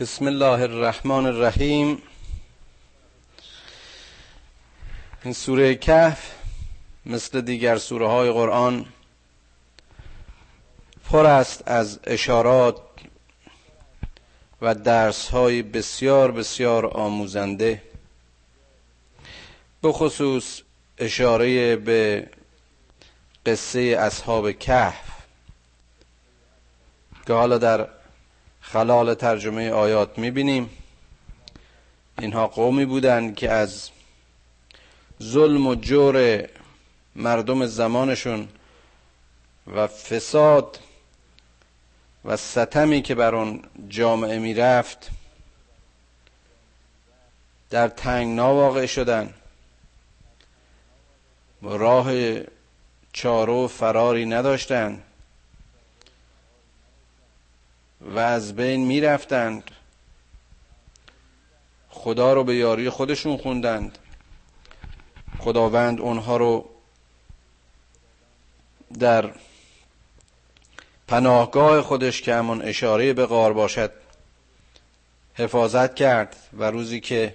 بسم الله الرحمن الرحیم. این سوره کهف مثل دیگر سوره های قرآن پر است از اشارات و درس های بسیار بسیار آموزنده. به خصوص اشاره به قصه اصحاب کهف که حالا در خلال ترجمه آیات می‌بینیم. اینها قومی بودند که از ظلم و جور مردم زمانشون و فساد و ستمی که بر اون جامعه می‌رفت در تنگنا واقع شدن راه چارو فراری نداشتند. و از بین می‌رفتند. خدا رو به یاری خودشون خوندند. خداوند اونها رو در پناهگاه خودش که همون اشاره به غار باشد حفاظت کرد و روزی که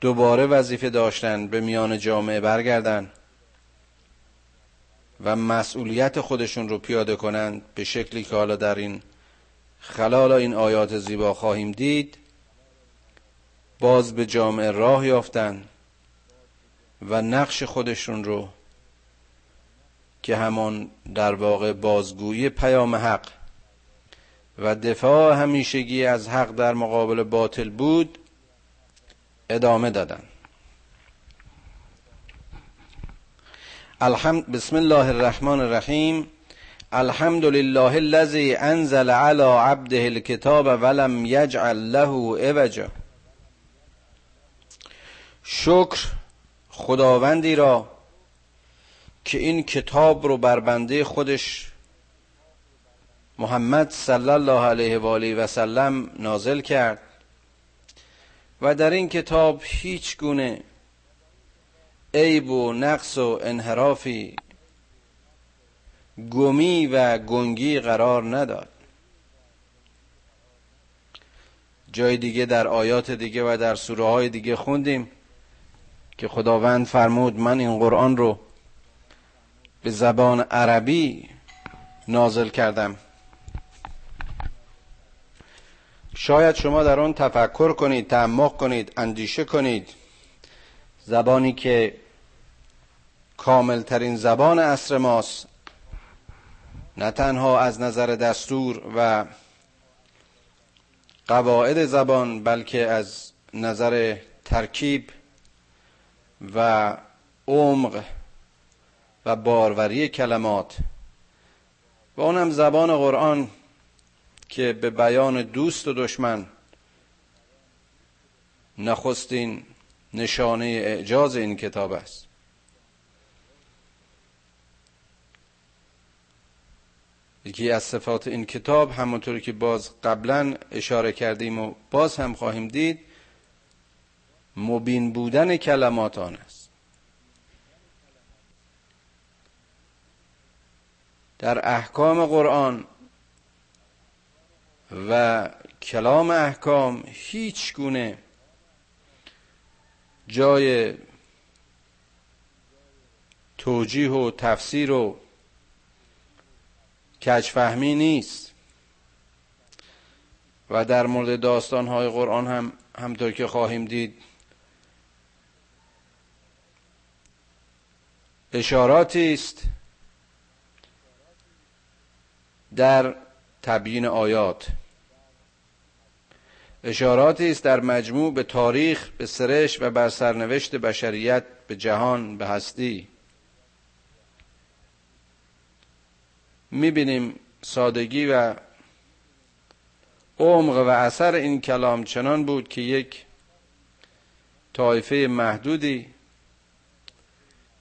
دوباره وظیفه داشتن به میان جامعه برگردن. و مسئولیت خودشون رو پیاده کنند به شکلی که حالا در این خلال این آیات زیبا خواهیم دید باز به جامعه راه یافتن و نقش خودشون رو که همان در واقع بازگویی پیام حق و دفاع همیشگی از حق در مقابل باطل بود ادامه دادن. الحمد بسم الله الرحمن الرحیم. الحمد لله الذي انزل على عبده الكتاب ولم يجعل له عوجا. شکر خداوندی را که این کتاب رو بر بنده خودش محمد صلی الله علیه و آله و سلم نازل کرد. و در این کتاب هیچ گونه عیب و نقص و انحرافی. گمی و گنگی قرار نداد. جای دیگه در آیات دیگه و در سوره های دیگه خوندیم که خداوند فرمود من این قرآن رو به زبان عربی نازل کردم. شاید شما در آن تفکر کنید تعمق کنید اندیشه کنید. زبانی که کامل ترین زبان عصر ماست نه تنها از نظر دستور و قواعد زبان بلکه از نظر ترکیب و عمق و باروری کلمات. و اونم زبان قرآن که به بیان دوست و دشمن نخستین نشانه اعجاز این کتاب است. یکی از صفات این کتاب همونطوری که باز قبلا اشاره کردیم و باز هم خواهیم دید مبین بودن کلمات آن است. در احکام قرآن و کلام احکام هیچ گونه جای توجیه و تفسیر و کجفهمی نیست. و در مورد داستانهای قرآن هم همطور که خواهیم دید اشاراتی است در تبیین آیات. اشاراتی است در مجموع به تاریخ به سرش و بر سرنوشت بشریت به جهان به هستی. می‌بینیم سادگی و عمق و اثر این کلام چنان بود که یک طایفه محدودی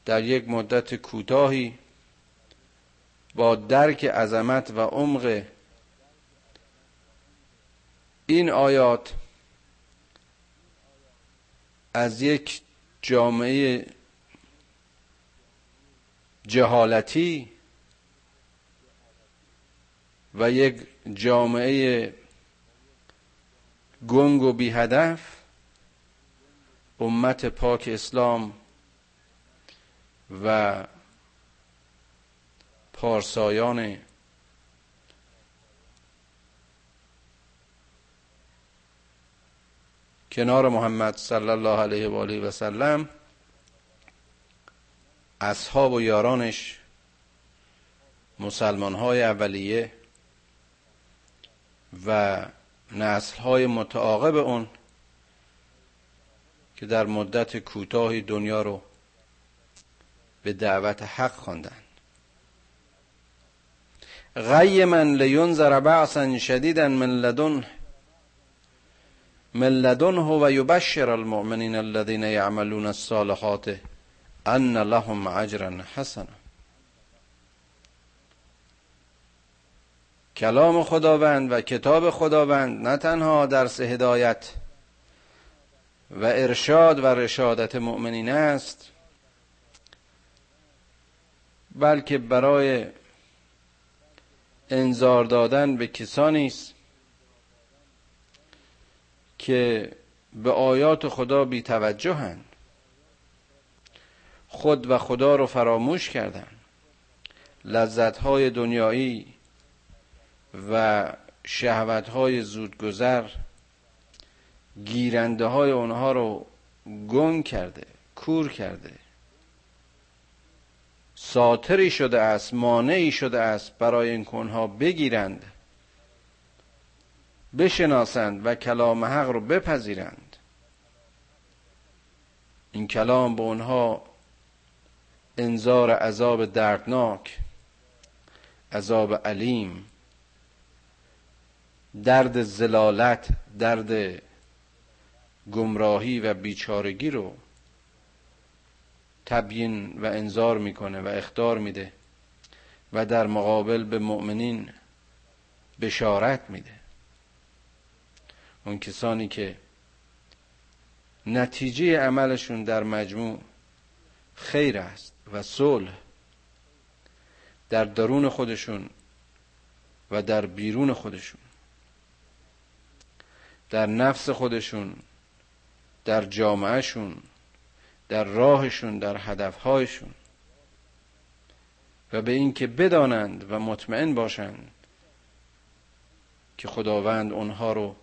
در یک مدت کوتاهی با درک عظمت و عمق این آیات از یک جامعه جهالتی و یک جامعه گنگ و بی هدف امت پاک اسلام و پارسایان کنار محمد صلی الله علیه و آله و سلم. اصحاب و یارانش مسلمان های اولیه و نسل های متعاقب اون که در مدت کوتاهی دنیا رو به دعوت حق خواندند غیما لینذر بعثا شدیدا من لدن من لدنه و یبشر المؤمنین الذين يعملون الصالحات ان لهم اجرا حسنا. کلام خداوند و کتاب خداوند نه تنها درس هدایت و ارشاد و رشادت مؤمنین است بلکه برای انذار دادن به کسانی است که به آیات خدا بی توجهند خود و خدا رو فراموش کردن لذت های دنیایی و شهوت های زودگذر گیرنده های اونها رو گنگ کرده کور کرده. ساتری شده است مانعی شده است برای این کنها بگیرند. بشناسند و کلام حق رو بپذیرند. این کلام به اونها انذار عذاب دردناک عذاب علیم درد زلالت درد گمراهی و بیچارگی رو تبیین و انذار می‌کنه و اختار میده و در مقابل به مؤمنین بشارت میده. اون کسانی که نتیجه عملشون در مجموع خیر است و صلح در درون خودشون و در بیرون خودشون در نفس خودشون در جامعهشون در راهشون در هدفهایشون و به اینکه بدانند و مطمئن باشند که خداوند اونها رو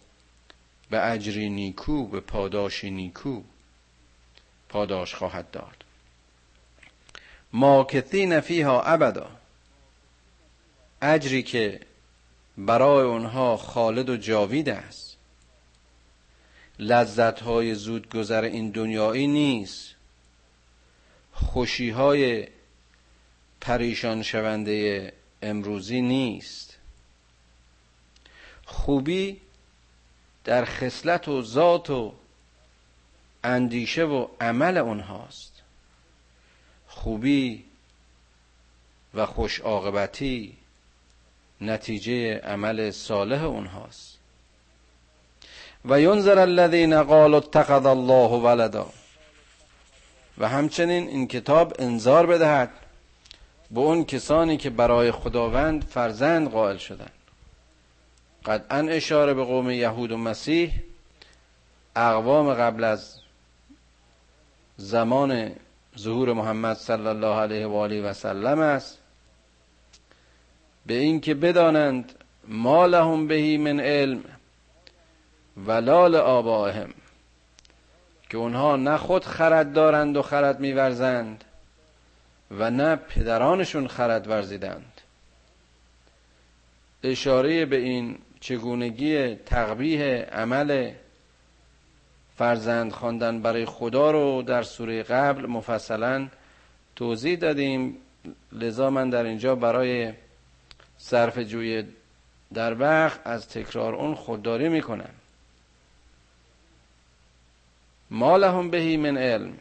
به اجری نیکو به پاداشی نیکو. پاداش خواهد داد. ماکثین فیها ابدا. اجری که برای اونها خالد و جاوید است. لذت های زود گذر این دنیایی نیست. خوشی های پریشان شونده امروزی نیست. خوبی در خصلت و ذات و اندیشه و عمل اونهاست. خوبی و خوش عاقبتی نتیجه عمل صالح اونهاست. و ینظر الذین قالوا اتخذ الله ولدا. و همچنین این کتاب انذار بدهد به اون کسانی که برای خداوند فرزند قائل شدند. قطعا اشاره به قوم یهود و مسیح. اقوام قبل از زمان ظهور محمد صلی الله علیه و آله و سلم است. به اینکه بدانند ما لهم بهی من علم ولال آبائهم که اونها نه خود خرد دارند و خرد میورزند و نه پدرانشون خرد ورزیدند. اشاره به این چگونگی تقبیه عمل فرزند خواندن برای خدا رو در سوره قبل مفصلا توضیح دادیم. لذا من در اینجا برای صرف جوی در وقت از تکرار اون خودداری می‌کنم. ما لهم بهی من علم.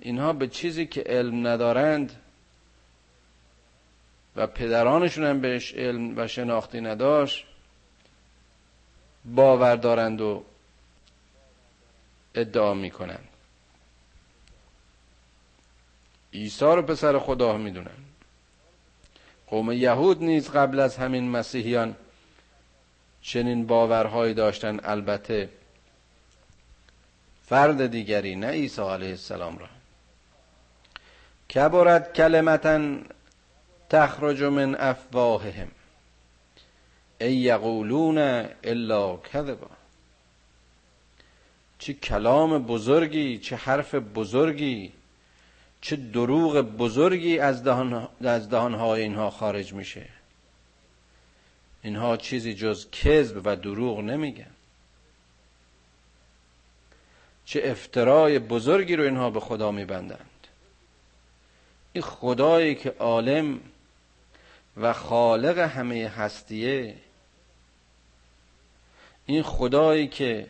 اینها به چیزی که علم ندارند و پدرانشون هم بهش علم و شناختی نداشت باور دارند و ادعا می‌کنند. عیسی رو پسر خدا می‌دونن. قوم یهود نیز قبل از همین مسیحیان چنین باورهایی داشتن. البته فرد دیگری نه عیسی علیه السلام را. کبرت کلمتا تخرج من افواههم. ای یقولون الا کذبا چه کلام بزرگی چه حرف بزرگی چه دروغ بزرگی از دهان از دهانهای اینها خارج میشه اینها چیزی جز کذب و دروغ نمیگن چه افترای بزرگی رو اینها به خدا میبندند این خدایی که عالم و خالق همه هستیه این خدایی که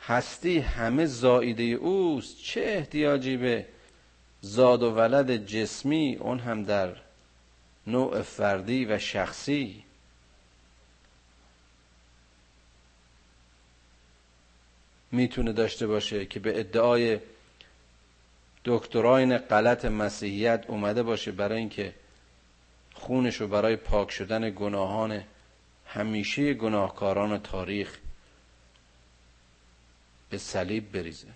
هستی همه زایده اوست چه احتیاجی به زاد و ولد جسمی؟ اون هم در نوع فردی و شخصی. می‌تونه داشته باشه که به ادعای دکتراین غلط مسیحیت اومده باشه برای اینکه خونش رو برای پاک شدن گناهان همیشه گناهکاران تاریخ به صلیب بریزه.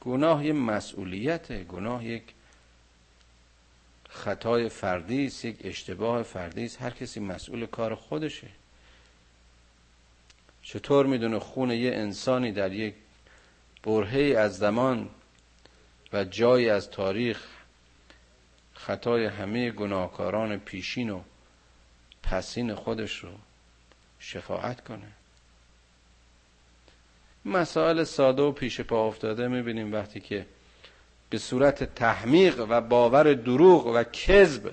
گناه یه مسئولیته گناه یک خطای فردی است یک اشتباه فردی است هر کسی مسئول کار خودشه. چطور می‌دونه خون یه انسانی در یک برهه از زمان و جایی از تاریخ خطای همه گناهکاران پیشین و پسین خودش رو شفاعت کنه. مسائل ساده و پیش پا افتاده می‌بینیم وقتی که به صورت تحمیق و باور دروغ و کذب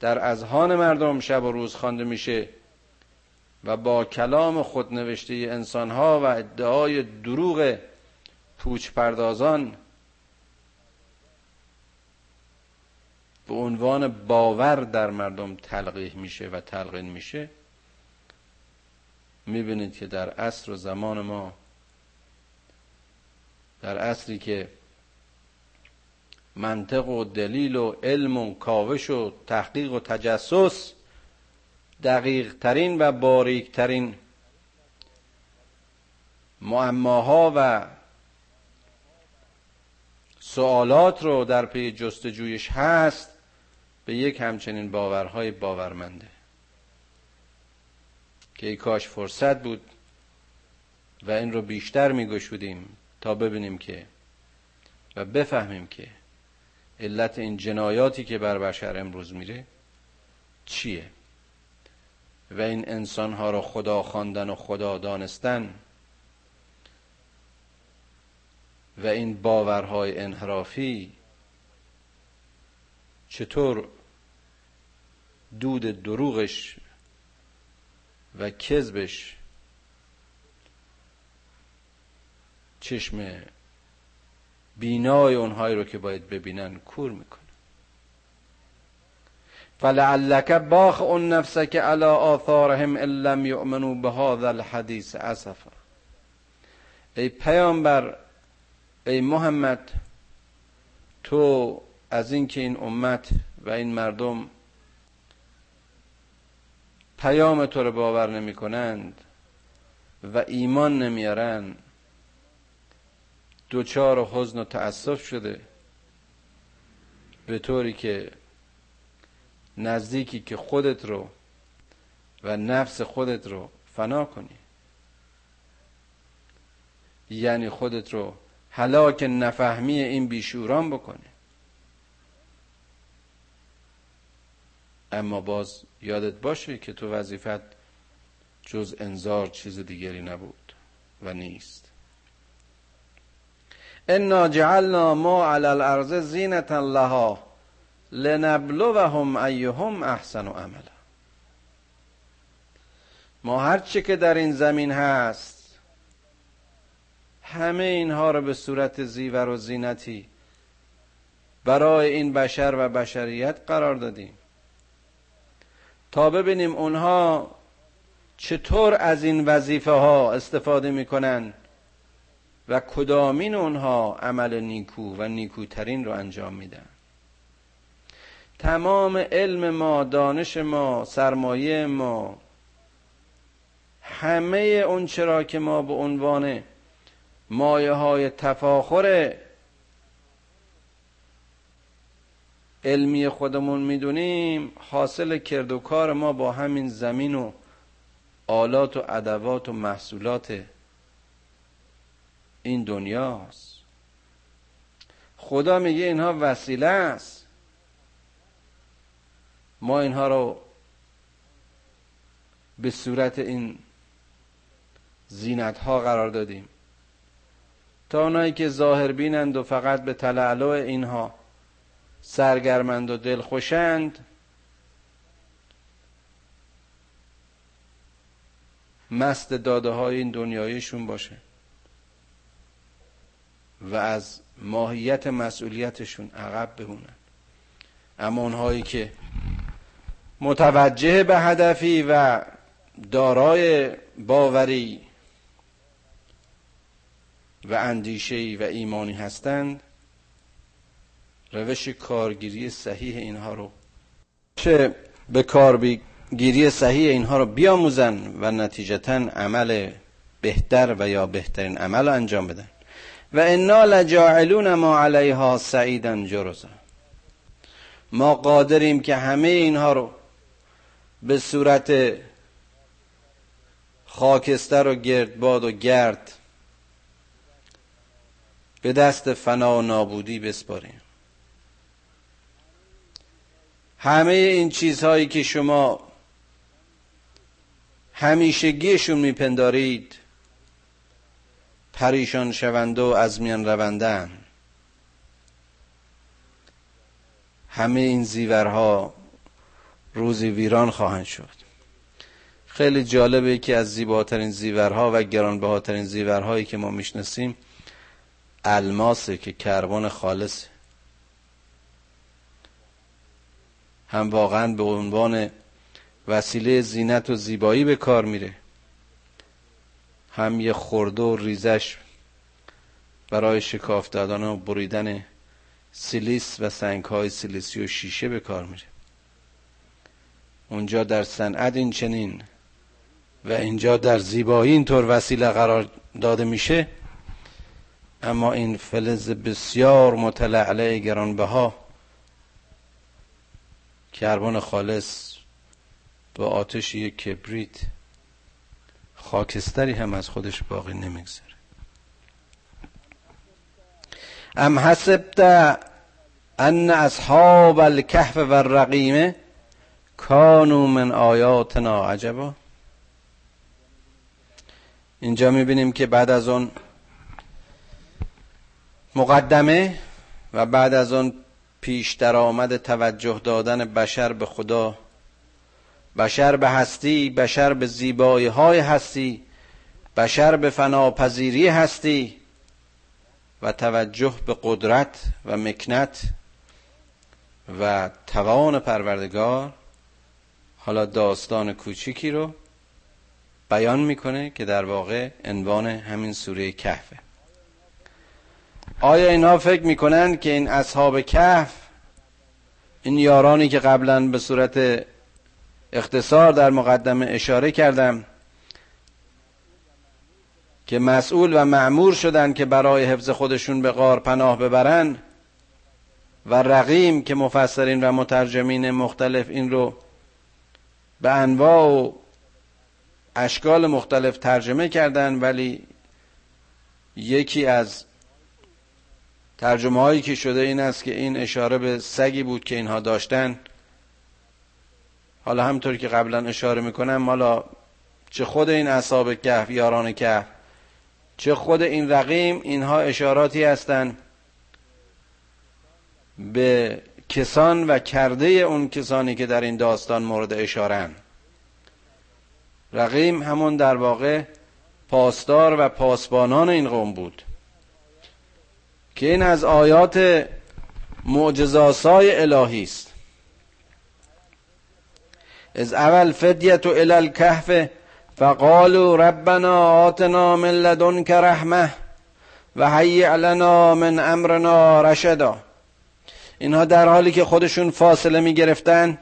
در اذهان مردم شب و روز خوانده میشه و با کلام خود نوشته انسان ها و ادعای دروغ پوچ پردازان به عنوان باور در مردم تلقیح میشه و تلقین میشه می‌بینید که در عصر و زمان ما در عصری که منطق و دلیل و علم و کاوش و تحقیق و تجسس دقیق ترین و باریک ترین معماها و سوالات رو در پی جستجویش هست به یک همچنین باورهای باورمنده. که ای کاش فرصت بود و این رو بیشتر میگشودیم تا ببینیم که و بفهمیم که علت این جنایاتی که بر بشر امروز میره چیه و این انسانها را خدا خواندن و خدا دانستن و این باورهای انحرافی چطور دود دروغش و کذبش چشم بینای اونهایی رو که باید ببینن کور می‌کنه. فلعلک باخ اون نفسک علی آثارهم ان لم یؤمنوا بهذا الحدیث اسفا. ای پیامبر ای محمد تو از اینکه این امت و این مردم پیام تو رو باور نمی کنند و ایمان نمیارن دوچار و حزن و تأسف شده به طوری که نزدیکی که خودت رو و نفس خودت رو فنا کنی. یعنی خودت رو هلاک نفهمی این بیشوران بکنی. اما باز یادت باشه که تو وظیفت جز انذار چیز دیگری نبود و نیست. انا جعلنا ما علی الارض زینتا لها لنبلوهم ایهم احسن عملا. ما هر چی که در این زمین هست همه اینها رو به صورت زیور و زینتی برای این بشر و بشریت قرار دادیم. تا ببینیم اونها چطور از این وظیفه ها استفاده می‌کنن و کدامین اونها عمل نیکو و نیکوترین رو انجام میدن. تمام علم ما دانش ما سرمایه ما همه اون چرا که ما به عنوان مایه های تفاخر علمی خودمون می‌دونیم حاصل کرد و کار ما با همین زمین و آلات و ادوات و محصولات این دنیاست. خدا میگه اینها وسیله است. ما اینها رو به صورت این زینت ها قرار دادیم. تا اونایی که ظاهر بینند و فقط به تلعلو اینها سرگرمند و دلخوشند. مست داده های این دنیایشون باشه و از ماهیت مسئولیتشون عقب بمونن. اما اونهایی که متوجه به هدفی و دارای باوری و اندیشهی و ایمانی هستند روش کارگیری صحیح اینها رو. چه به کارگیری صحیح اینها رو بیاموزن و نتیجتا عمل بهتر و یا بهترین عمل انجام بدن. و انا لجاعلون ما علیها سعیدا جرزا. ما قادریم که همه اینها رو به صورت خاکستر و گردباد و گرد به دست فنا و نابودی بسپاریم. همه این چیزهایی که شما همیشگیشون میپندارید پریشان شونده و از میان روندن. همه این زیورها روزی ویران خواهند شد. خیلی جالبه که از زیباترین زیورها و گرانبهاترین زیورهایی که ما می‌شناسیم الماسه که کربن خالصه. هم واقعا به عنوان وسیله زینت و زیبایی به کار میره. هم یه خورده و ریزش برای شکاف دادن و بریدن سیلیس و سنگ های سیلیسی و شیشه به کار میره. اونجا در صنعت این چنین و اینجا در زیبایی اینطور وسیله قرار داده میشه. اما این فلز بسیار متلعله گرانبها کربن خالص با آتش یک کبریت خاکستری هم از خودش باقی نمی‌گذاره. ام حسبت ان اصحاب الكهف و الرقیمه کانو من آیاتنا عجبا. اینجا می‌بینیم که بعد از اون مقدمه و بعد از اون پیش درآمد توجه دادن بشر به خدا. بشر به هستی بشر به زیبایی های هستی بشر به فناپذیری هستی و توجه به قدرت و مکنت و توان پروردگار. حالا داستان کوچیکی رو بیان می‌کنه که در واقع عنوان همین سوره کهفه آیا اینها فکر می‌کنن که این اصحاب کهف این یارانی که قبلا به صورت اختصار در مقدمه اشاره کردم که مسئول و معمور شدن که برای حفظ خودشون به غار پناه ببرن و رقیم که مفسرین و مترجمین مختلف این رو به انواع و اشکال مختلف ترجمه کردن ولی یکی از ترجمه هایی که شده این است که این اشاره به سگی بود که اینها داشتن. حالا همطور که قبلا اشاره می‌کنم حالا چه خود این اصحاب کهف یاران کهف چه خود این رقیم اینها اشاراتی هستند به کسان و کرده اون کسانی که در این داستان مورد اشارن رقیم همون در واقع پاسدار و پاسبانان این قوم بود. که این از آیات معجزاسای الهی است. از اول فدیت الى الكهف فقالوا ربنا آتنا من لدنك رحمه و هیئ لنا من امرنا رشدا. اینها در حالی که خودشون فاصله می گرفتن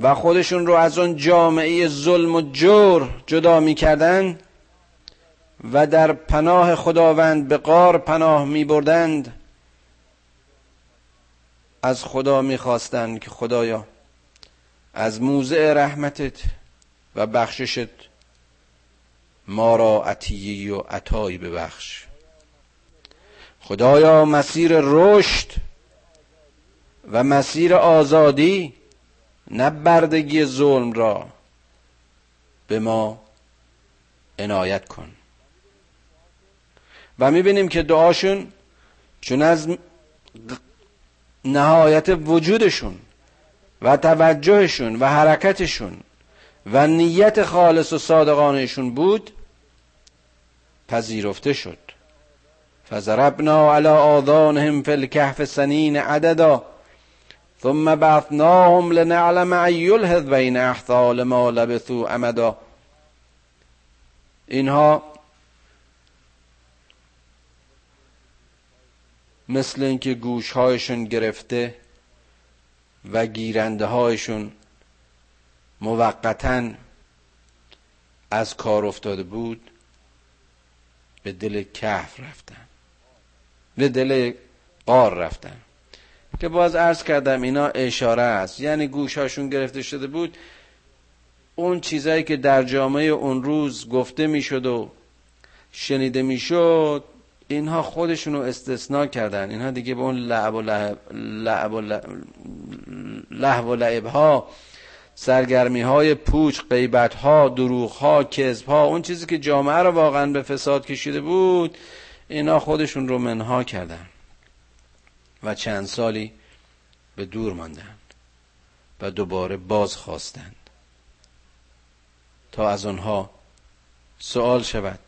و خودشون رو از اون جامعه ظلم و جور جدا می‌کردند و در پناه خداوند به قار پناه می بردند از خدا می‌خواستند که خدایا از موضع رحمتت و بخششت ما را عطیی و عطایی ببخش. خدایا مسیر رشد و مسیر آزادی نه بردگی ظلم را به ما عنایت کن. و می‌بینیم که دعاشون چون از نهایت وجودشون و توجهشون و حرکتشون و نیت خالص و صادقانهشون بود پذیرفته شد. فضربنا على آذانهم فی الكهف سنین عددا ثم بعثناهم لنعلم ای الحزبین بین احثال ما لبثوا امدا. اینها مثل اینکه گوشهایشون گرفته و گیرنده هایشون موقتا از کار افتاده بود به دل کهف رفتن به دل قار رفتن. که باز عرض کردم اینا اشاره است. یعنی گوشهاشون گرفته شده بود. اون چیزایی که در جامعه اون روز گفته می‌شد و شنیده می‌شد اینها خودشونو استثناء کردن. اینها دیگه به اون لعب و لعب, لعب و لعب, ها سرگرمی های پوچ قیبت ها دروغ ها کذب ها اون چیزی که جامعه رو واقعا به فساد کشیده بود اینا خودشون رو منها کردن و چند سالی به دور ماندن و دوباره باز خواستند تا از آنها سوال شود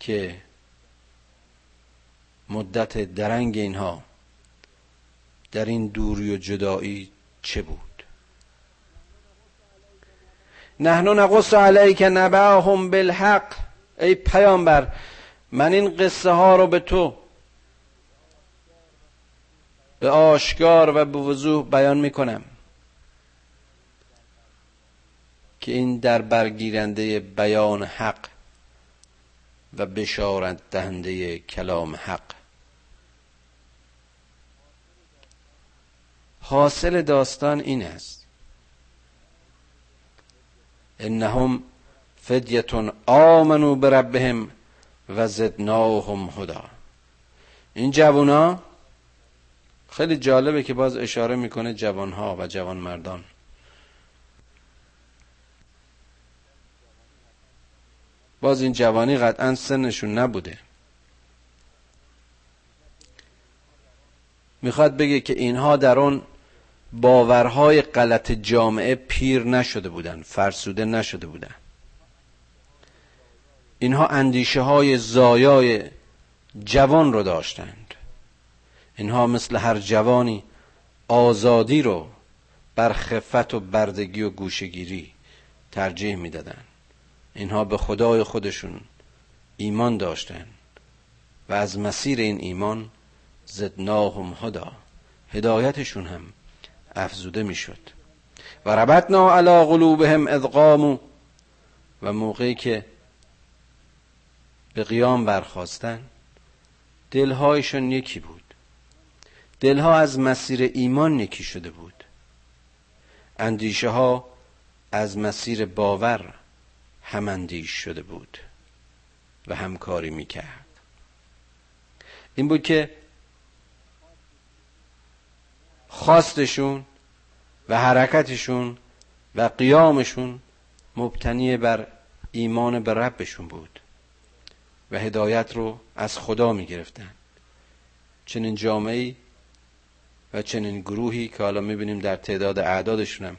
که مدت درنگ اینها در این دوری و جدایی چه بود؟ نحن نقص علیک نبعهم بالحق. ای پیامبر من این قصه ها رو به تو به آشکار و به وضوح بیان می‌کنم که این در برگیرنده بیان حق و بشارت دهنده کلام حق. حاصل داستان این است. انهم فدیتون آمنو بربهم و زدناهم هدا. این جوونا خیلی جالبه که باز اشاره می‌کنه جوانها و جوان مردان باز این جوانی قطعا سنشون نبوده. می‌خواد بگه که اینها در اون باورهای غلط جامعه پیر نشده بودن فرسوده نشده بودن. اینها اندیشه های زایای جوان رو داشتند. اینها مثل هر جوانی آزادی رو بر خفت و بردگی و گوشگیری ترجیح می‌دادند. اینها به خدای خودشون ایمان داشتند و از مسیر این ایمان زدناهم هدا هدایتشون هم افزوده می‌شد. و ربطنا علی قلوبهم اذ و موقعی که به قیام برخواستن دلهایشون یکی بود. دلها از مسیر ایمان یکی شده بود. اندیشه ها از مسیر باور هماندیش شده بود و همکاری می‌کرد. این بود که خواستشون و حرکتشون و قیامشون مبتنی بر ایمان به ربشون بود و هدایت رو از خدا می گرفتن چنین جامعه و چنین گروهی که حالا می‌بینیم در تعداد اعدادشون هم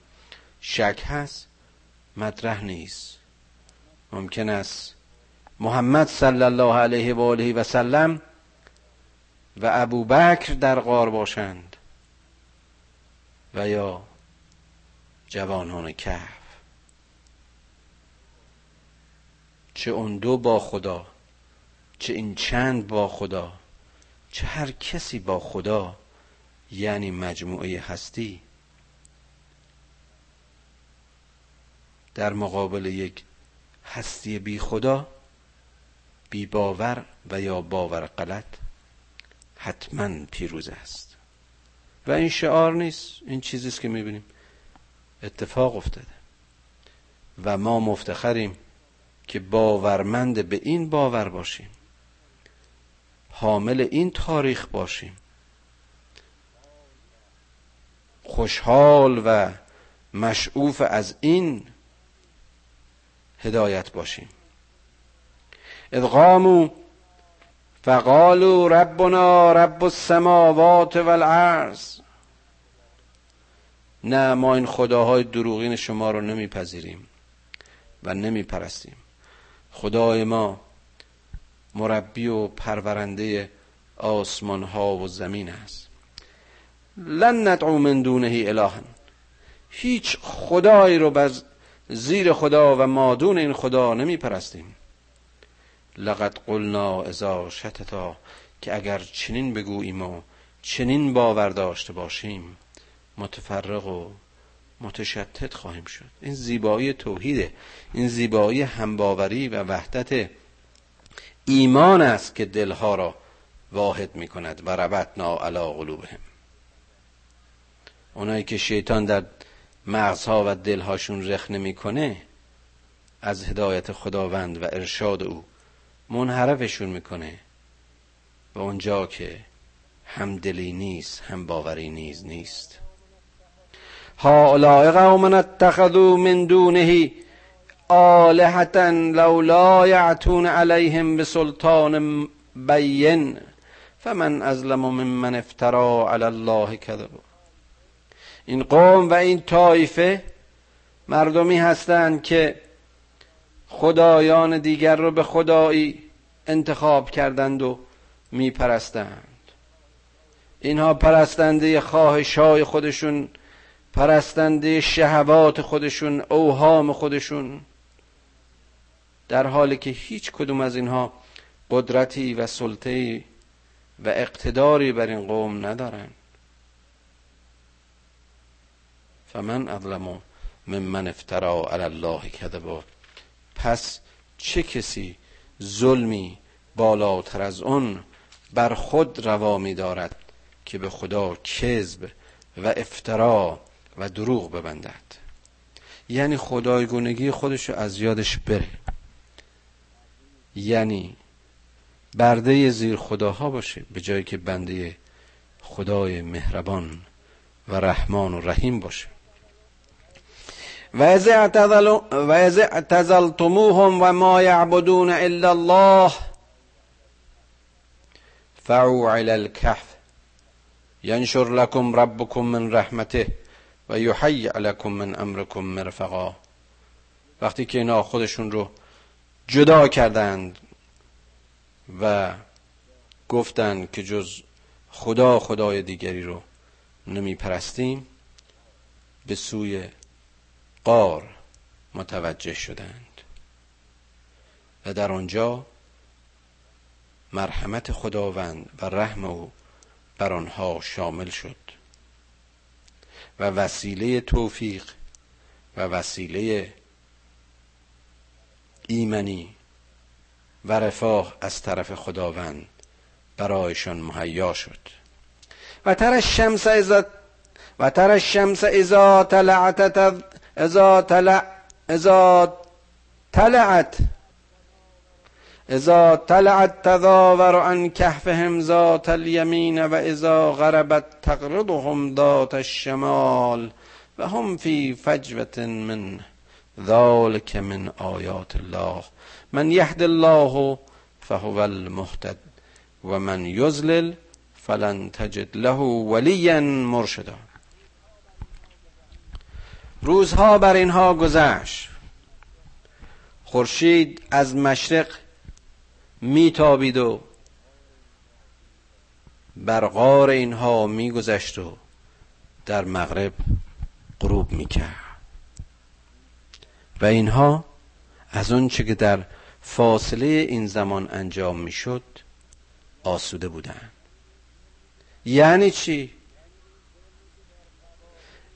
شک هست مطرح نیست. ممکن است. محمد صلی الله علیه و آله و سلم و ابو بکر در غار باشند و یا جوانان کهف. چه اون دو با خدا چه این چند با خدا چه هر کسی با خدا یعنی مجموعه هستی. در مقابل یک هستی بی خدا بی باور و یا باور غلط حتما پیروز است. و این شعار نیست این چیزی است که می‌بینیم. اتفاق افتاده. و ما مفتخریم که باورمند به این باور باشیم. حامل این تاریخ باشیم. خوشحال و مشعوف از این هدایت باشیم. ادغامو فقالوا ربنا رب السماوات والارض. نه ما این خداهای دروغین شما رو نمیپذیریم و نمیپرستیم. خدای ما مربی و پرورنده آسمان ها و زمین است. لن ندعو من دونه الها هیچ خدایی رو زیر خدا و مادون این خدا نمی پرستیم لقد قلنا ازا شتتا که اگر چنین بگوییم و چنین باور داشته باشیم متفرق و متشتت خواهیم شد. این زیبایی توحیده این زیبایی همباوری و وحدت ایمان است که دلها را واحد می کند و ربطنا علا قلوبهم. اونایی که شیطان در مغزها و دلهاشون رخ نمی‌کنه از هدایت خداوند و ارشاد او منحرفشون می‌کنه. و اونجا که هم دلی نیست هم باوری نیز نیست. هؤلاء قوم اتخذوا من دونه آلهة لولا یعتون علیهم بسلطان بین فمن ازلم ممن افترا علی الله کذب این قوم و این طایفه مردمی هستند که خدایان دیگر رو به خدایی انتخاب کردند و میپرستند. اینها پرستنده خواهشای خودشون پرستنده شهوات خودشون اوهام خودشون. در حالی که هیچ کدوم از اینها قدرتی و سلطه‌ای و اقتداری بر این قوم ندارند فمن اظلم ممن افترا علی الله کذبا. پس چه کسی ظلمی بالاتر از اون بر خود روا می دارد که به خدا کذب و افترا و دروغ ببندد؟ یعنی خدایگونگی خودش از یادش بره. یعنی برده زیر خداها باشه به جایی که بنده خدای مهربان و رحمان و رحیم باشه. و از اعتزلتموهم و ما یعبدون الا الله فعو الكهف ینشر لكم ربكم من رحمته و یحیع لكم من امركم مرفقا وقتی که اینا خودشون رو جدا کردند و گفتند که جز خدا خدای دیگری رو نمی پرستیم به سوی قار متوجه شدند. و در آنجا مرحمت خداوند و رحم او بر آنها شامل شد. و وسیله توفیق و وسیله ایمنی و رفاه از طرف خداوند برایشان مهیا شد. و تر الشمس اذا و تر الشمس اذا طلعت اذا طلع اذا طلعت اذا طلعت تظاهر عن كهفهم ذات اليمين و اذا غربت تقرضهم ذات الشمال و هم فی فجوة من ذلك من آیات الله. من یهد الله فهو المهتد و من یزلل فلن تجد له ولیا مرشدا. روزها بر اینها گذشت. خورشید از مشرق میتابید و بر غار اینها میگذشت و در مغرب غروب می‌کرد. و اینها از اون چه که در فاصله این زمان انجام می‌شد آسوده بودند. یعنی چی؟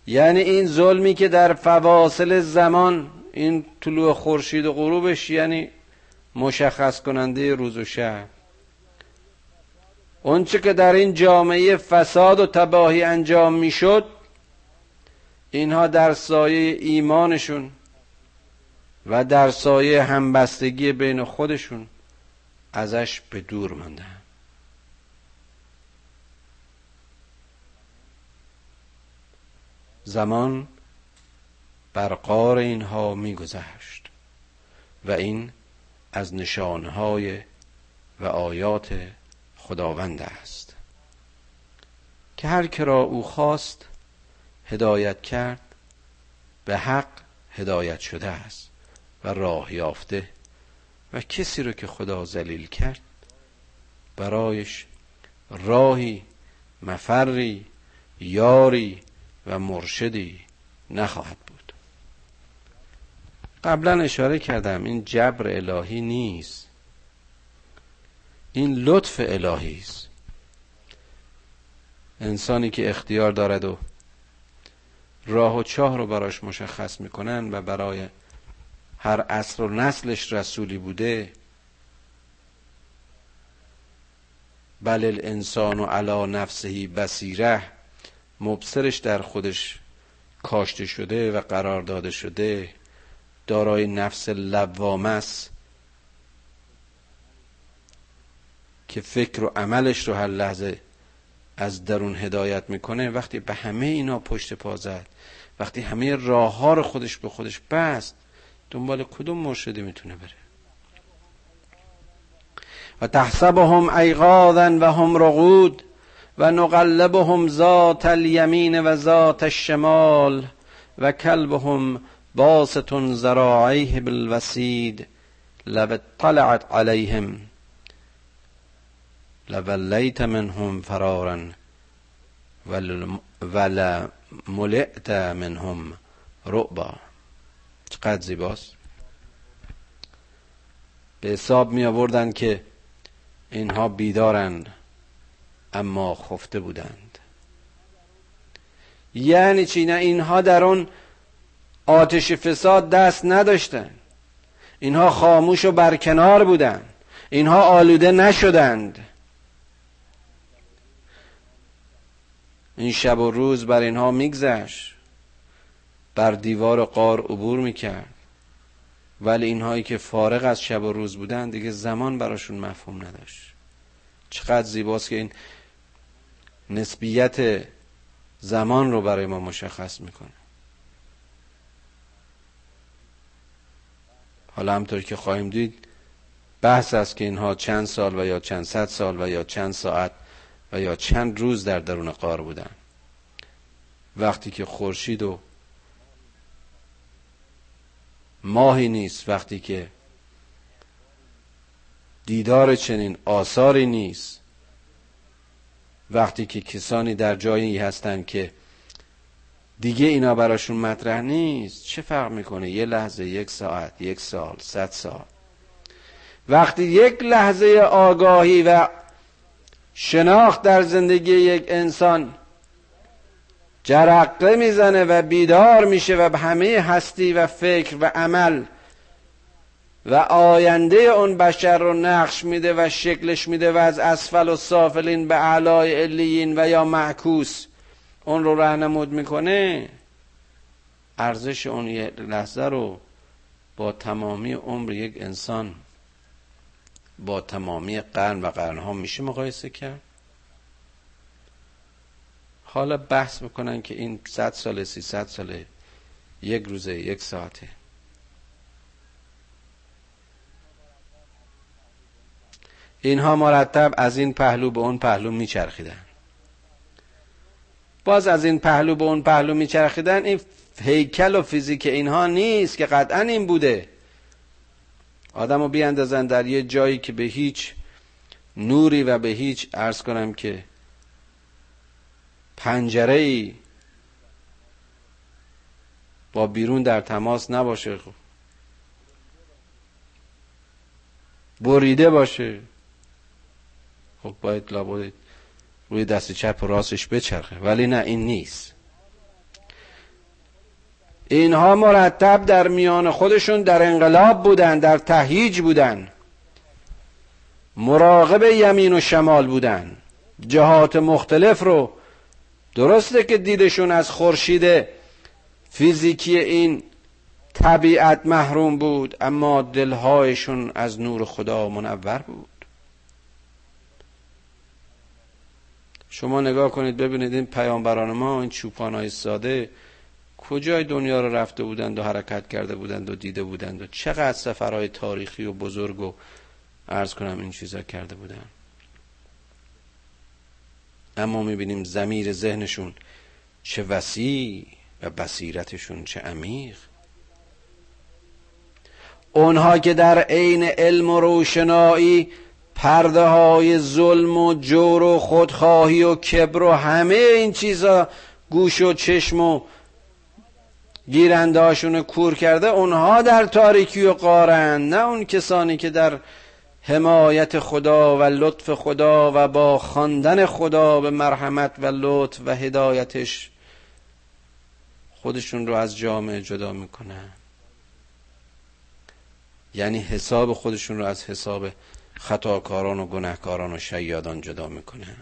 یعنی این ظلمی که در فواصل زمان این طلوع خورشید و غروبش یعنی مشخص کننده روز و شب. اونچه که در این جامعه فساد و تباهی انجام می‌شد اینها در سایه ایمانشون و در سایه همبستگی بین خودشون ازش به دور ماندن. زمان بر قار اینها میگذشت و این از نشانهای و آیات خداوند است. که هر که را او خواست هدایت کرد به حق هدایت شده است و راه یافته و کسی رو که خدا ذلیل کرد برایش راهی مفری یاری و مرشدی نخواهد بود. قبلا اشاره کردم این جبر الهی نیست. این لطف الهی است. انسانی که اختیار دارد و راه و چاه رو براش مشخص می‌کنن و برای هر عصر و نسلش رسولی بوده بل الانسان علا نفسهی بسیره مبصرش در خودش کاشته شده و قرار داده شده. دارای نفس لوامه است که فکر و عملش رو هر لحظه از درون هدایت می‌کنه. وقتی به همه اینا پشت پا زد وقتی همه راه ها رو خودش به خودش بست دنبال کدوم مرشدی می‌تونه بره؟ و تحسبهم ایقاظا و هم رقود و نقلبهم ذات الیمین و ذات الشمال و کلبهم باسط ذراعیه بالوسید لو اطلعت علیهم لولیت منهم فرارا ولملئت منهم رعبا. چقدر زیباست. به حساب می آوردن که اینها بیدارن اما خفته بودند. یعنی چی؟ نه اینها در اون آتش فساد دست نداشتند اینها خاموش و برکنار بودند اینها آلوده نشدند. این شب و روز بر اینها میگذشت. بر دیوار قار عبور می‌کرد. ولی اینهایی که فارغ از شب و روز بودن دیگه زمان براشون مفهوم نداشت. چقدر زیباست که این نسبیت زمان رو برای ما مشخص می‌کنه. حالا همطور که خواهیم دید بحث است که اینها چند سال و یا چند صد سال و یا چند ساعت و یا چند روز در درون قار بودن. وقتی که خورشید و ماهی نیست وقتی که دیدار چنین آثاری نیست وقتی که کسانی در جایی هستند که دیگه اینا براشون مطرح نیست چه فرق می‌کنه؟ یه لحظه یک ساعت یک سال صد سال. وقتی یک لحظه آگاهی و شناخت در زندگی یک انسان جرقه می‌زنه و بیدار میشه و به همه هستی و فکر و عمل و آینده اون بشر رو نقش میده و شکلش میده و از اسفل و سافلین به اعلای علیین و یا معکوس. اون رو رهنمود می‌کنه. ارزش اون یه لحظه رو با تمامی عمر یک انسان با تمامی قرن و قرنها میشه مقایسه کرد. حالا بحث می‌کنن که این صد ساله صد ساله یک روزه یک ساعته. اینها مرتب از این پهلو به اون پهلو میچرخیدن. باز از این پهلو به اون پهلو میچرخیدن این هیکل و فیزیک اینها نیست که قطعا این بوده. آدم رو بیاندازن در یه جایی که به هیچ نوری و به هیچ ارز کنم که پنجره ای با بیرون در تماس نباشه بریده باشه. خب باید لابد روی دست چپ و راستش بچرخه. ولی نه این نیست. اینها مرتب در میان خودشون در انقلاب بودن در تهیج بودن. مراقب یمین و شمال بودن. جهات مختلف رو درسته که دیدشون از خورشید فیزیکی این طبیعت محروم بود اما دلهایشون از نور خدا منور بود. شما نگاه کنید ببینید این پیامبران ما این چوپان ساده کجای دنیا رو رفته بودند و حرکت کرده بودند و دیده بودند و چقدر سفرهای تاریخی و بزرگ و ارز کنم این چیزا کرده بودند. اما می‌بینیم زمیر ذهنشون چه وسیع و بصیرتشون چه عمیق. اونها که در عین علم و روشنایی پرده های ظلم و جور و خودخواهی و کبر و همه این چیزا گوش و چشم و گیرنده کور کرده اونها در تاریکی و قارن نه اون کسانی که در حمایت خدا و لطف خدا و با خواندن خدا به مرحمت و لطف و هدایتش خودشون رو از جامعه جدا می‌کنن. یعنی حساب خودشون رو از حساب خطاکاران و گناهکاران و شیادان جدا می‌کنه.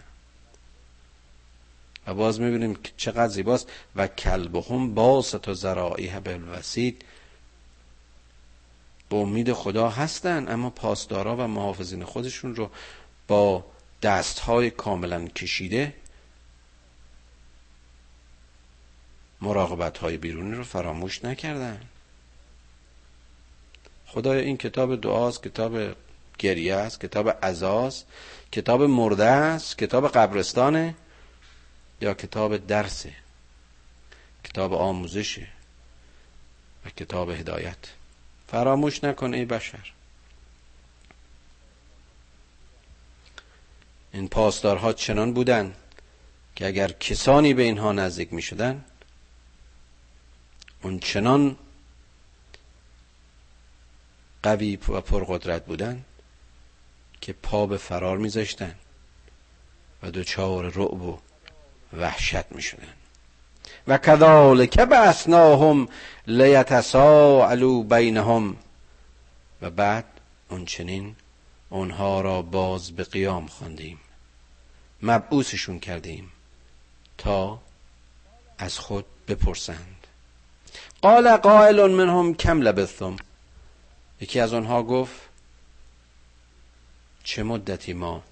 و باز می‌بینیم که چقدر زیباست. و کلبهم باست و زرائیه بالوسید به امید خدا هستن اما پاسدارا و محافظین خودشون رو با دستهای کاملا کشیده مراقبت های بیرونی رو فراموش نکردن. خدای این کتاب دعاست کتاب گریه است کتاب عزاست کتاب مرده است کتاب قبرستانه یا کتاب درسه کتاب آموزشه و کتاب هدایت. فراموش نکن ای بشر. این پاسدارها چنان بودند که اگر کسانی به اینها نزدیک می شدن اون چنان قوی و پرقدرت بودن که پا به فرار میذاشتن و دچار رعب و وحشت می‌شدن. و کذالک بعثناهم لیتساءلوا بینهم. و بعد اونچنین اونها را باز به قیام خواندیم. مبعوثشون کردیم تا از خود بپرسند. قال قائل منهم کم لبثتم. یکی از آنها گفت چه مدتی ما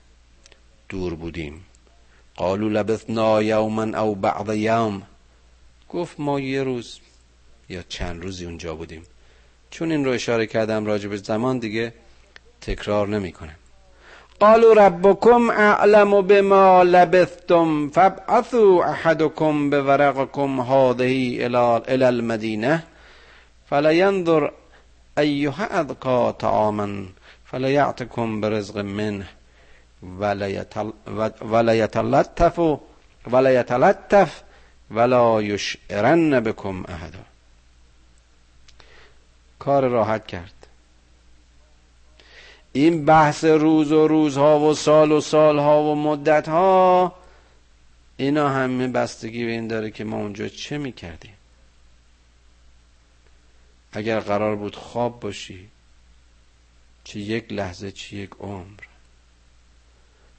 دور بودیم؟ قالوا لبثنا یوما او بعض یوم. گفت ما یه روز یا چند روزی اونجا بودیم. چون این رو اشاره کردم راجع به زمان دیگه تکرار نمی‌کنم قالوا ربكم اعلم بما لبثتم فابعثوا احدكم بورقكم هذه الى المدینه فلينظر ایها اذکا طعاما. فلیعتکم برزق منه ولیتلطف ولیتلطف ولا یشعرن بکم احدا کار راحت کرد. این بحث روز و روزها و سال و سالها و مدتها اینا همه بستگی به این داره که ما اونجا چه می‌کردیم؟ اگر قرار بود خواب باشی چه یک لحظه چه یک عمر.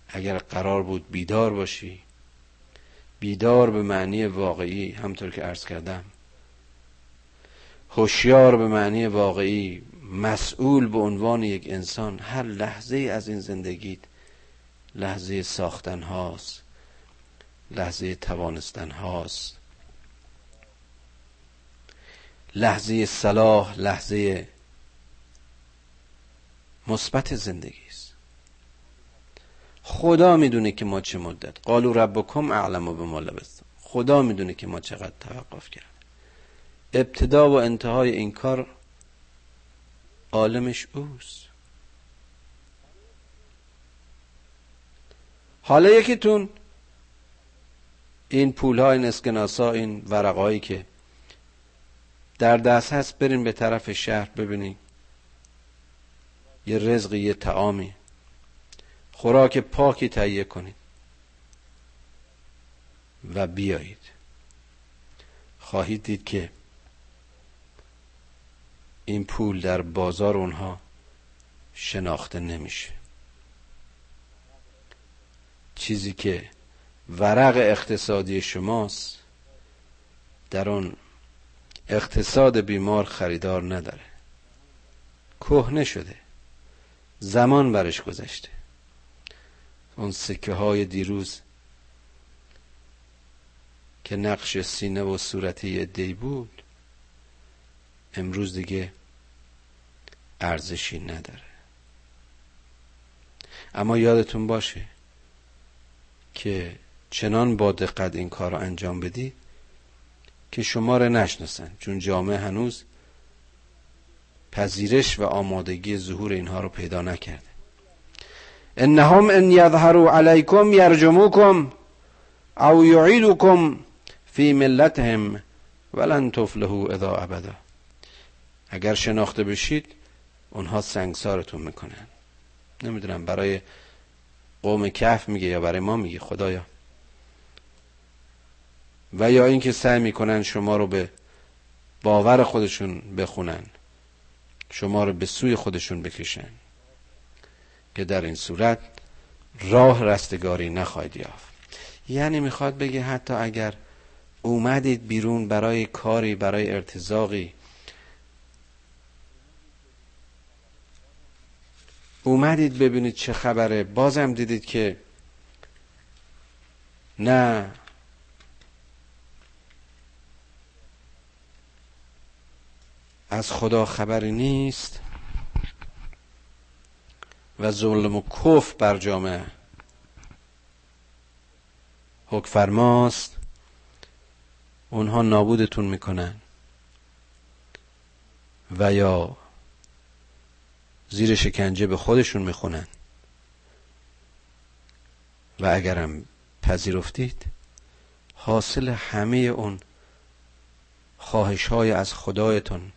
اگر قرار بود بیدار باشی بیدار به معنی واقعی همطور که عرض کردم هوشیار به معنی واقعی مسئول به عنوان یک انسان هر لحظه از این زندگیت لحظه ساختن هاست لحظه توانستن هاست لحظه صلاح لحظه مثبت زندگی است. خدا می‌دونه که ما چه مدت. قالو ربکم اعلم به ما لبستم. خدا می‌دونه که ما چقدر توقف کرد ابتدا و انتهای این کار عالمش اوست. حالا یکیتون این پول های این اسکناسا این ورقایی که در دست هست برین به طرف شهر ببینید یه رزقی یه تعامی خوراک پاکی تهیه کنید. و بیایید. خواهید دید که این پول در بازار اونها شناخته نمیشه. چیزی که ورق اقتصادی شماست در اون اقتصاد بیمار خریدار نداره. کهنه شده. زمان برش گذشته. اون سکه های دیروز که نقش سینه و صورتی دی بود امروز دیگه ارزشی نداره. اما یادتون باشه که چنان با دقت این کار رو انجام بدید که شما رو نشناسن. چون جامعه هنوز پذیرش و آمادگی ظهور اینها رو پیدا نکرده. انهم ان یظهروا علیکم یرجموکم او یعیدکم فی ملتهم ولن تفلحوا اذا ابدا. اگر شناخته بشید اونها سنگسارتون می‌کنن. نمی‌دونم برای قوم کف میگه یا برای ما میگه خدایا. و یا اینکه سعی می‌کنن شما رو به باور خودشون بخونن. شما رو به سوی خودشون بکشن. که در این صورت راه رستگاری نخواهید یافت. یعنی می‌خواد بگه حتی اگر اومدید بیرون برای کاری برای ارتزاقی اومدید ببینید چه خبره. بازم دیدید که نه از خدا خبری نیست و ظلم و کف بر جامعه. حک فرماست اونها نابودتون می‌کنن. و یا زیر شکنجه به خودشون می‌خونن. و اگرم پذیرفتید حاصل همه اون خواهش های از خدایتون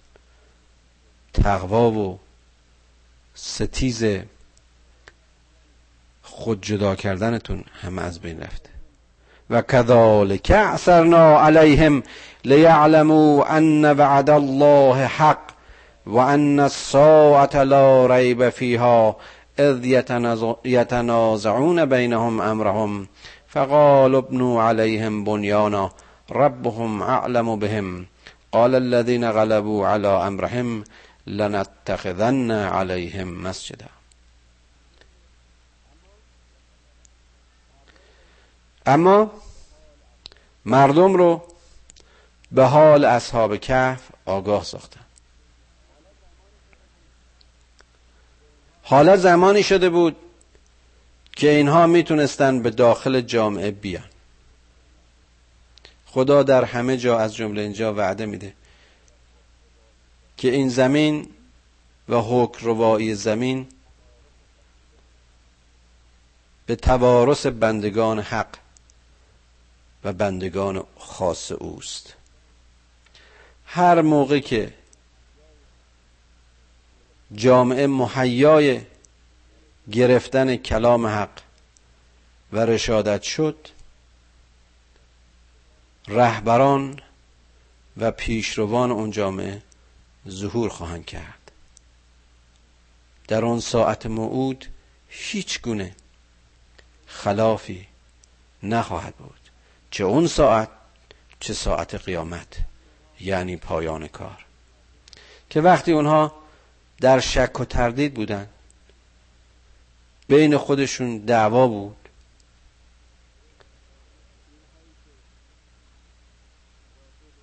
تقوا و ستیز خود جدا کردنتون همه از بین رفته. و كذلك اعثرنا عليهم ليعلموا ان وعد الله حق وان الساعه لا ريب فيها اذ يتنازعون بينهم امرهم. فقالوا ابنوا عليهم بنيانا ربهم اعلم بهم. قال الذين غلبوا على امرهم لنتخذن عليهم مسجدا. اما مردم رو به حال اصحاب کهف آگاه ساختن. حالا زمانی شده بود که اینها می‌تونستن به داخل جامعه بیان. خدا در همه جا از جمله اینجا وعده میده. که این زمین و حکم روایی زمین به توارث بندگان حق و بندگان خاص اوست. هر موقع که جامعه محیای گرفتن کلام حق و رشادت شد رهبران و پیشروان اون جامعه ظهور خواهند کرد. در آن ساعت موعود هیچ گونه خلافی نخواهد بود. چه اون ساعت چه ساعت قیامت یعنی پایان کار. که وقتی اونها در شک و تردید بودن بین خودشون دعوا بود.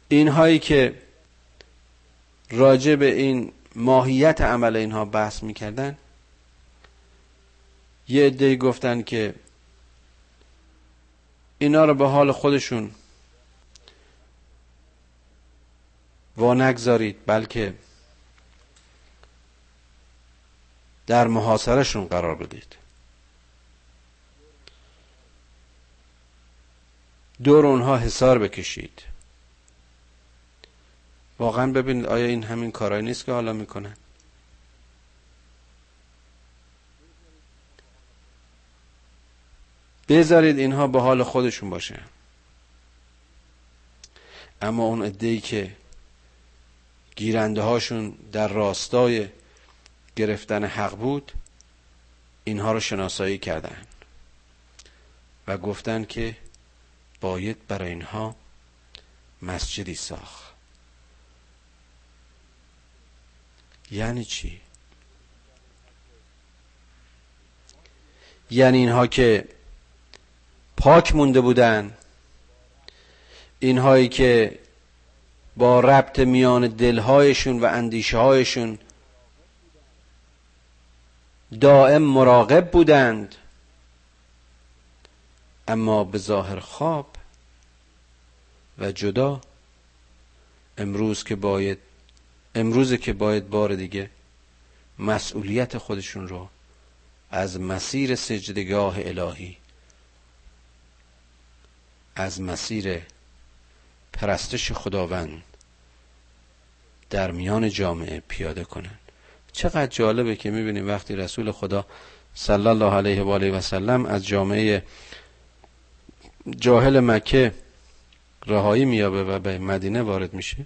اینهایی که راجع به این ماهیت عمل اینها بحث می‌کردن. یه عده گفتن که اینا رو به حال خودشون وا نگذارید بلکه در محاصرشون قرار بدید. دور اونها حسار بکشید. واقعا ببینید آیا این همین کارایی نیست که حالا می‌کنن بذارید اینها به حال خودشون باشه. اما اون ای که گیرنده هاشون در راستای گرفتن حق بود اینها رو شناسایی کردن و گفتن که باید برای اینها مسجدی ساخت. یعنی چی؟ یعنی اینها که پاک مونده بودن اینهایی که با ربط میان دلهایشون و اندیشه هایشون دائم مراقب بودند اما به ظاهر خواب و جدا امروز که باید امروز که باید بار دیگه مسئولیت خودشون رو از مسیر سجدگاه الهی از مسیر پرستش خداوند در میان جامعه پیاده کنن. چقدر جالبه که می‌بینیم وقتی رسول خدا صلی الله علیه و آله و سلم از جامعه جاهل مکه رهایی میابه و به مدینه وارد میشه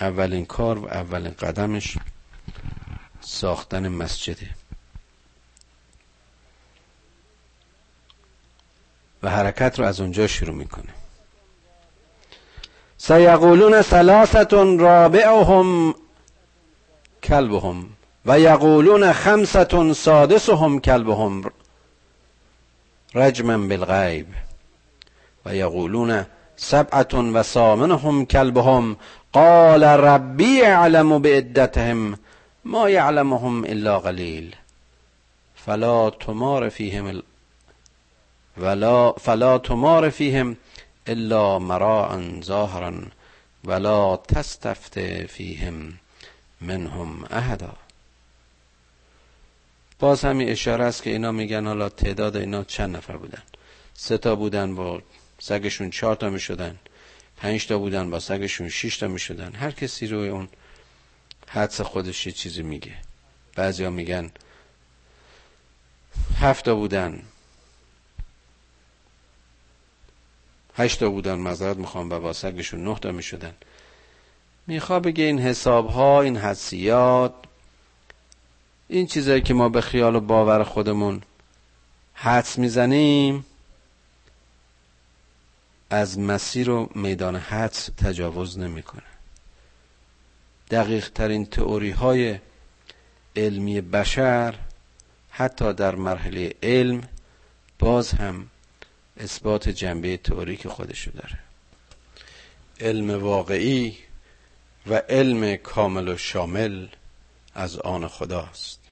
اولین کار و اولین قدمش ساختن مسجده. و حرکت رو از اونجا شروع می‌کنه. سیقولون ثلاثت رابعهم کلبهم و یقولون خمسة سادسهم کلبهم رجما بالغیب و یقولون سبعة و ثامنهم کلبهم قال ربی اعلم بعدتهم ما یعلمهم الا قلیل. فلا تمار فیهم ولا فلا تمار فیهم الا مراء ظاهرا ولا تستفت فیهم منهم احدا. باز همین اشاره است که اینا میگن حالا تعداد اینا چند نفر بودن؟ سه تا بودن با سگشون چهار تا می‌شدن پنج تا بودن با سگشون شش تا می‌شدن. هر کسی روی اون حدس خودش یه چیزی میگه. بعضیا میگن هفت تا بودن. هشت تا بودن مذارت می‌خوام و با سگشون نه تا می‌شدن. میخوا بگه این حساب ها این حسیات این چیزایی که ما به خیال و باور خودمون حدس می‌زنیم از مسیر و میدان حدس تجاوز نمی‌کنه. دقیق ترین تئوری های علمی بشر حتی در مرحله علم باز هم اثبات جنبه تئوریک خودشو داره. علم واقعی و علم کامل و شامل از آن خداست.